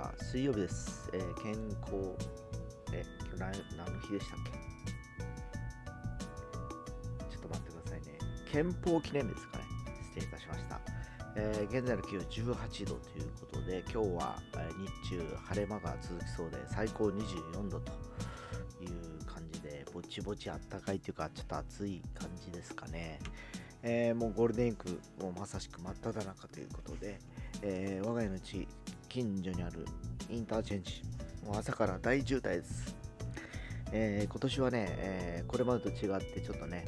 は水曜日です。えー健康、え、今日何の日でしたっけ？ちょっと待ってくださいね。憲法記念日ですかね。失礼いたしました。えー現在の気温18度ということで、今日は、日中晴れ間が続きそうで、最高24度という感じで、ぼちぼちあったかいというか、ちょっと暑い感じですかね。えーもうゴールデンウィークもまさしく真っ只中ということで、えー我が家の地近所にあるインターチェンジもう朝から大渋滞です、えー今年はね、えーこれまでと違ってちょっとね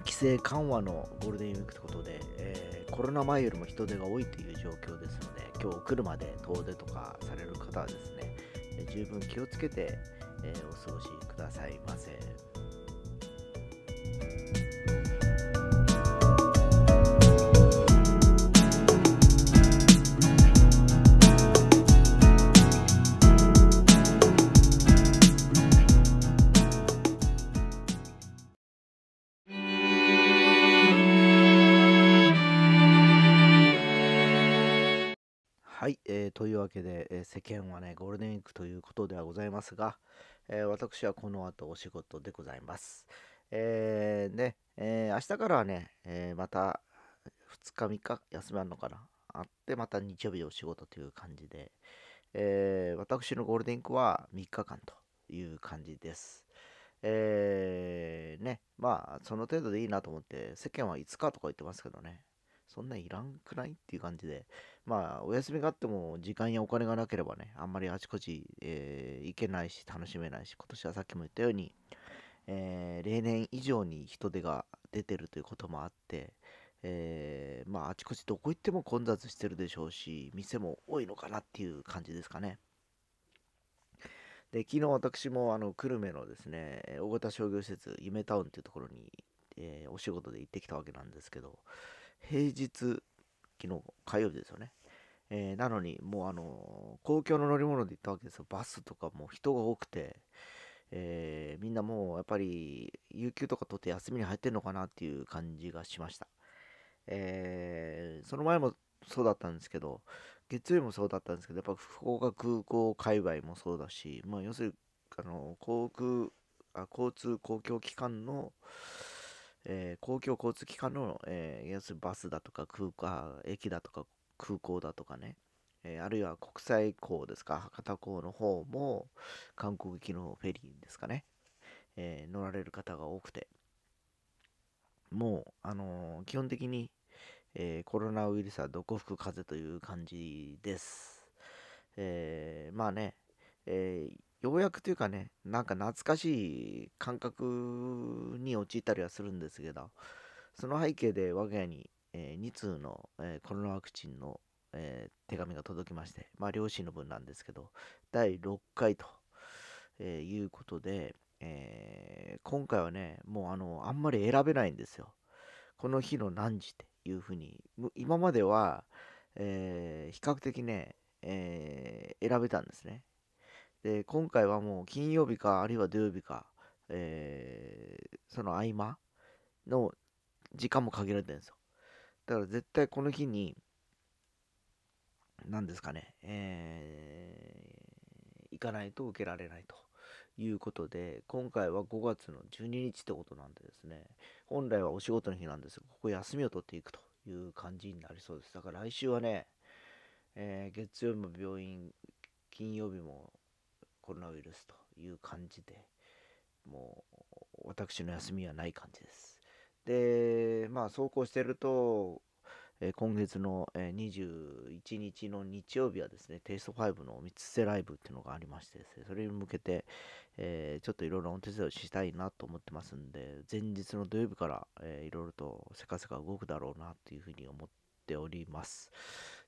規制緩和のゴールデンウィークということで、えーコロナ前よりも人手が多いという状況ですので今日来るまで遠出とかされる方はですね、え十分気をつけて、えお過ごしくださいませ。世間はね、ゴールデンウィークということではございますが、えー私はこの後お仕事でございます。えーね、えー明日からはね、えーまた2日3日休みあるのかな？あって、また日曜日お仕事という感じで、えー私のゴールデンウィークは3日間という感じです。えーね、まあ、その程度でいいなと思って、世間は5日とか言ってますけどね、そんないらんくない？っていう感じで、まあ、お休みがあっても時間やお金がなければね、あんまりあちこち、えー行けないし、楽しめないし、今年はさっきも言ったように、えー例年以上に人手が出てるということもあって、えーまあ、あちこちどこ行っても混雑してるでしょうし、店も多いのかなっていう感じですかね。で、昨日私もあの久留米のですね、大型商業施設、夢タウンっていうところに、えーお仕事で行ってきたわけなんですけど、平日、昨日火曜日ですよね。えーなのに、もうあの公共の乗り物で行ったわけですよ。バスとかも人が多くて、えーみんなもうやっぱり、有給とか取って休みに入ってんのかなっていう感じがしました。えーその前もそうだったんですけど、月曜日もそうだったんですけど、やっぱ福岡空港界隈もそうだし、まあ、要するに、あの航空あ、交通公共機関の、えー公共交通機関の、えー要するにバスだとか空港、駅だとか空港だとかね、えーあるいは国際港ですか、博多港の方も韓国行きのフェリーですかね、えー乗られる方が多くて、もう、あのー基本的に、えコロナウイルスはどこ吹く風という感じです。えまあね、えようやくというかね、なんか懐かしい感覚に陥ったりはするんですけど、その背景で我が家に、え2通の、えーコロナワクチンの、えー手紙が届きまして、まあ両親の分なんですけど、第6回と、えいうことで、え今回はね、もうあの、あんまり選べないんですよ。この日の何時っていうふうに、今までは、え比較的ね、え選べたんですね。で、今回はもう金曜日か、あるいは土曜日か、えその合間の時間も限られてるんですよ。だから絶対この日に、何ですかね、えー行かないと受けられないということで、今回は5月の12日ってことなんでですね、本来はお仕事の日なんですが、ここ休みを取っていくという感じになりそうです。だから来週はね、えー月曜日も病院、金曜日もコロナウイルスという感じで、もう私の休みはない感じです。で、まあ、そうこうしてると、えー今月の、えー21日の日曜日はですね、テイスト5の三つ瀬ライブっていうのがありましてですね、それに向けて、えーちょっといろいろお手伝いをしたいなと思ってますんで、前日の土曜日から、えーいろいろとせかせか動くだろうなというふうに思っております。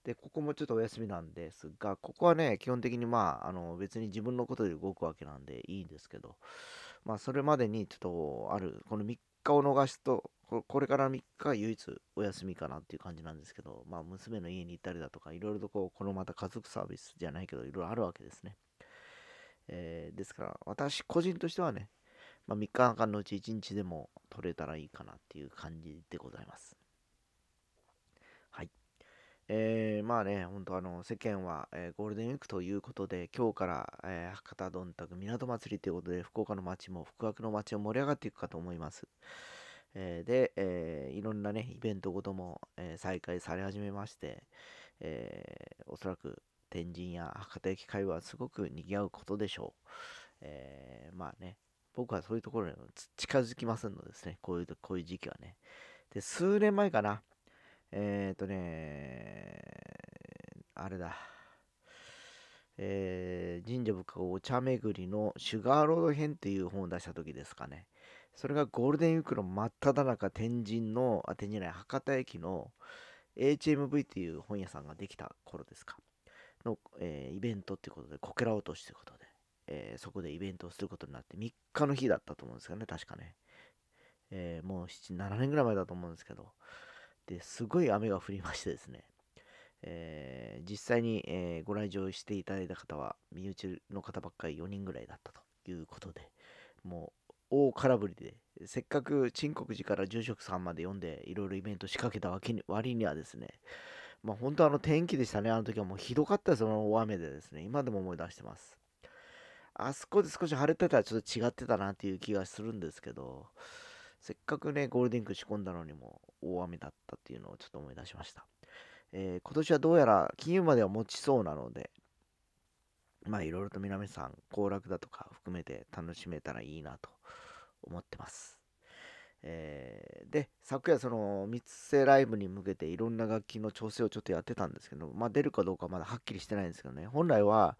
で、ここもちょっとお休みなんですが、ここはね、基本的にまあ、あの別に自分のことで動くわけなんでいいんですけど、まあ、それまでにちょっとある、この3日を逃すと、これから3日が唯一お休みかなっていう感じなんですけど、まあ、娘の家に行ったりだとか、いろいろとこう、このまた家族サービスじゃないけど、いろいろあるわけですね。えーですから、私個人としてはね、まあ、3日間のうち1日でも取れたらいいかなっていう感じでございます。えー、まあね、本当あの、世間は、えー、ゴールデンウィークということで、今日から、えー、博多どんたく港祭りということで、福岡の街も、福岡の街も盛り上がっていくかと思います。えで、えいろんなね、イベントごとも、え再開され始めまして、えおそらく天神や博多駅会はすごく賑わうことでしょう。えまあね、僕はそういうところに近づきませんのですね、こういう、こういう時期はね。で、数年前かな、えっ、とね、あれだ。えー、神社仏閣お茶巡りのシュガーロード編っていう本を出した時ですかね。それがゴールデンウィークの真っ只中天神の、あ、天神じゃない、博多駅の HMV っていう本屋さんができた頃ですか。の、えー、イベントっていうことで、こけら落としということで、えー、そこでイベントをすることになって、3日の日だったと思うんですけどね、確かね。えー、もう7、7年ぐらい前だと思うんですけど、ですごい雨が降りましてですね、えー、実際に、えー、ご来場していただいた方は身内の方ばっかり4人ぐらいだったということでもう大空振りでせっかく陳国寺から住職さんまで読んでいろいろイベント仕掛けたわけに割にはですねまあ本当あの天気でしたね。あの時はもうひどかったその大雨でですね。今でも思い出してます。あそこで少し晴れてたらちょっと違ってたなっていう気がするんですけどせっかくね、ゴールデンウィーク仕込んだのにも大雨だったっていうのをちょっと思い出しました。えー、今年はどうやら金融までは持ちそうなので、まあいろいろと皆さん、行楽だとか含めて楽しめたらいいなと思ってます。えー、で、昨夜その三つ瀬ライブに向けていろんな楽器の調整をちょっとやってたんですけど、まあ出るかどうかまだはっきりしてないんですけどね、本来は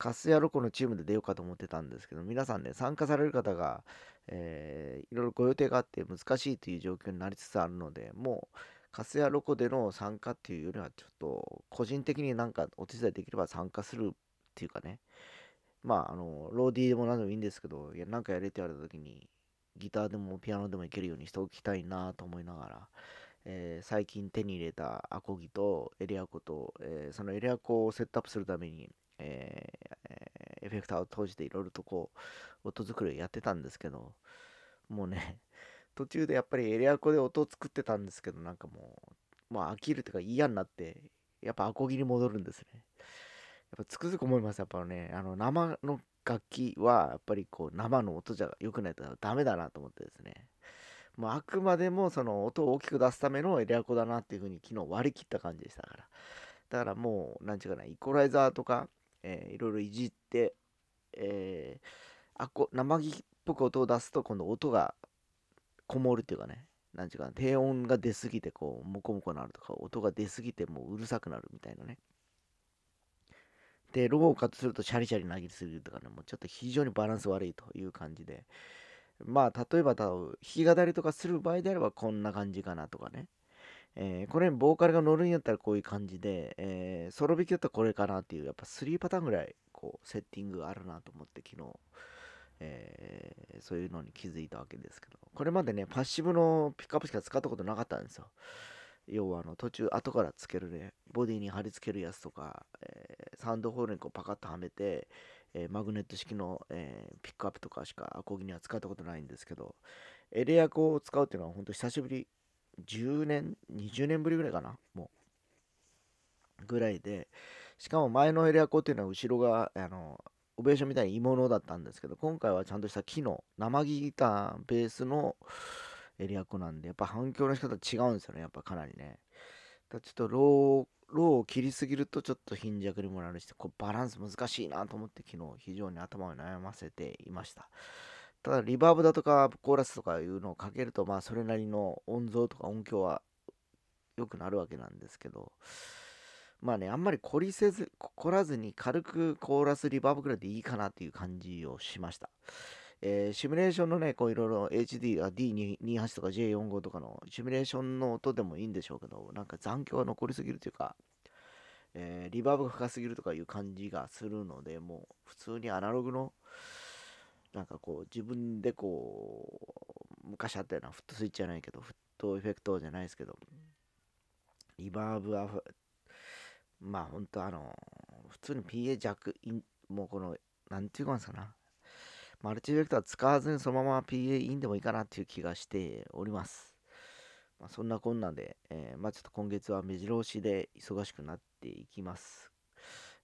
カスヤロコのチームで出ようかと思ってたんですけど、皆さんね、参加される方がえー、いろいろご予定があって難しいという状況になりつつあるので、もう、カスヤロコでの参加っていうよりは、ちょっと、個人的になんかお手伝いできれば参加するっていうかね、まあ、あの、ローディーでも何でもいいんですけど、いや、なんかやれって言われた時に、ギターでもピアノでもいけるようにしておきたいなと思いながら、えー、最近手に入れたアコギとエレアコと、えー、そのエレアコをセットアップするために、えー、エフェクターを閉じていろいろとこう、音作りをやってたんですけど、もうね、途中でやっぱりエレアコで音を作ってたんですけど、なんかもう、まあ飽きるというか嫌になって、やっぱアコギに戻るんですね。やっぱつくづく思います。やっぱね、あの生の楽器はやっぱりこう生の音じゃ良くないとダメだなと思ってですね。もうあくまでもその音を大きく出すためのエレアコだなっていう風に昨日割り切った感じでしたから。だからもう、なんちゅうかな、イコライザーとか、えー、いろいろいじって、えー、あこ生木っぽく音を出すと今度音がこもるっていうかねなんていうか低音が出すぎてこうモコモコなるとか音が出すぎてもううるさくなるみたいなね。でロゴをカットするとシャリシャリ投げすぎるとかねもうちょっと非常にバランス悪いという感じで。まあ例えば弾き語りとかする場合であればこんな感じかなとかね。えー、これボーカルが乗るんやったらこういう感じで、えー、ソロ弾きだったらこれかなっていう、やっぱ3パターンぐらい、こう、セッティングがあるなと思って昨日、えー、そういうのに気づいたわけですけど、これまでね、パッシブのピックアップしか使ったことなかったんですよ。要はあの途中後からつけるね、ボディに貼り付けるやつとか、えー、サウンドホールにこうパカッとはめて、えー、マグネット式の、えー、ピックアップとかしかアコギには使ったことないんですけど、エレアコを使うっていうのは本当久しぶり10年、20年ぶりぐらいかな、もう。ぐらいで、しかも前のエレアコっていうのは後ろが、あの、オベーションみたいに鋳物だったんですけど、今回はちゃんとした木の生ギターベースのエレアコなんで、やっぱ反響の仕方違うんですよね、やっぱかなりね。だちょっとロー、ローを切りすぎるとちょっと貧弱にもなるし、こうバランス難しいなと思って昨日非常に頭を悩ませていました。ただリバーブだとかコーラスとかいうのをかけるとまあそれなりの音像とか音響は良くなるわけなんですけどまあねあんまり凝りせず凝らずに軽くコーラスリバーブぐらいでいいかなっていう感じをしました。えー、シミュレーションのね、こういろいろ HD、D28 とか J45 とかのシミュレーションの音でもいいんでしょうけど、なんか残響が残りすぎるというか、えー、リバーブが深すぎるとかいう感じがするので、もう普通にアナログのなんかこう自分でこう昔あったようなフットスイッチじゃないけどフットエフェクトじゃないですけどリバーブはまあ本当あの普通に PA 弱もうこのなんていうかんですかなマルチエフェクター使わずにそのまま PA インでもいいかなっていう気がしておりますまあ、そんなこんなんで、えー、まあ、ちょっと今月は目白押しで忙しくなっていきます。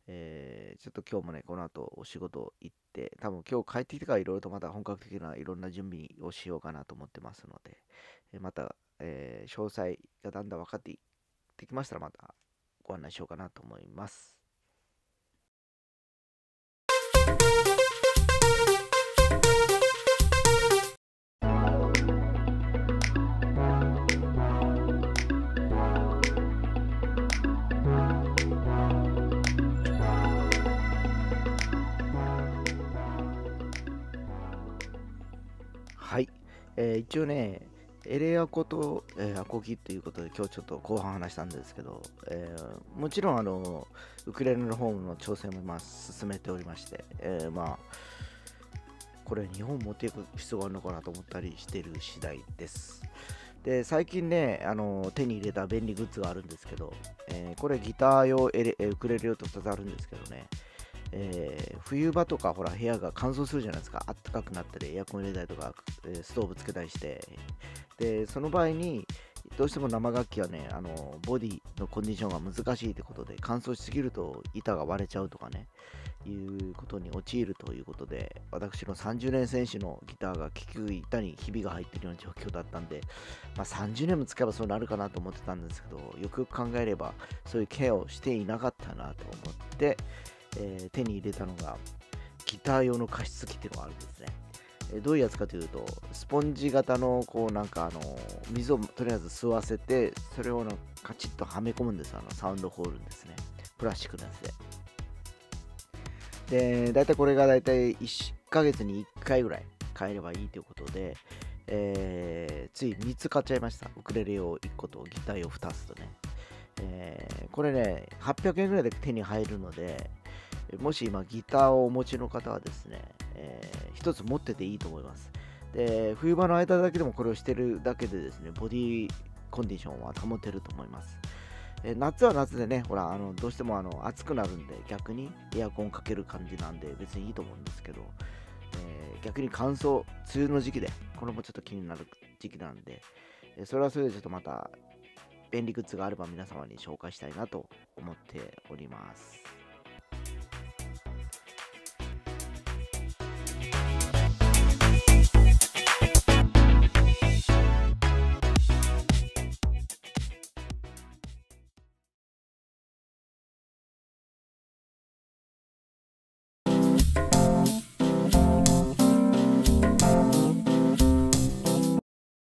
えー、ちょっと今日もね、この後お仕事行って、多分今日帰ってきてからいろいろとまた本格的ないろんな準備をしようかなと思ってますので、えまた、えー、詳細がだんだん分かってきましたらまたご案内しようかなと思います。えー、一応ね、エレアコと、えー、アコギということで今日ちょっと後半話したんですけど、えー、もちろんあのウクレレの方の挑戦もまあ進めておりまして、えー、まあこれ日本持っていく必要があるのかなと思ったりしてる次第です。で最近ねあの手に入れた便利グッズがあるんですけど、え、これギター用エレウクレレ用と2つあるんですけどね、えー、冬場とかほら部屋が乾燥するじゃないですか。あったかくなったりエアコン入れたりとか、ストーブつけたりして。でその場合にどうしても生楽器はねあのボディのコンディションが難しいってことで乾燥しすぎると板が割れちゃうとかねいうことに陥るということで私の30年選手のギターが結局板にひびが入ってるような状況だったんで、まあ、30年も使えばそうなるかなと思ってたんですけどよくよく考えればそういうケアをしていなかったなと思ってえー、手に入れたのがギター用の加湿器っていうのがあるんですね。えー、どういうやつかというと、スポンジ型のこうなんかあの水をとりあえず吸わせて、それをのカチッとはめ込むんですあのサウンドホールですね。プラスチックのやつで。で、大体これが大体1ヶ月に1回ぐらい買えればいいということで、えー、つい3つ買っちゃいました。ウクレレ用1個とギター用2つとね。えー、これね、800円ぐらいで手に入るので、もし今ギターをお持ちの方はですね、えー、一つ持ってていいと思います。で、冬場の間だけでもこれをしてるだけでですね、ボディコンディションは保てると思います。え、夏は夏でね、ほら、あのどうしてもあの暑くなるんで、逆にエアコンかける感じなんで、別にいいと思うんですけど、えー、逆に乾燥、梅雨の時期で、これもちょっと気になる時期なんで、えそれはそれでちょっとまた便利グッズがあれば皆様に紹介したいなと思っております。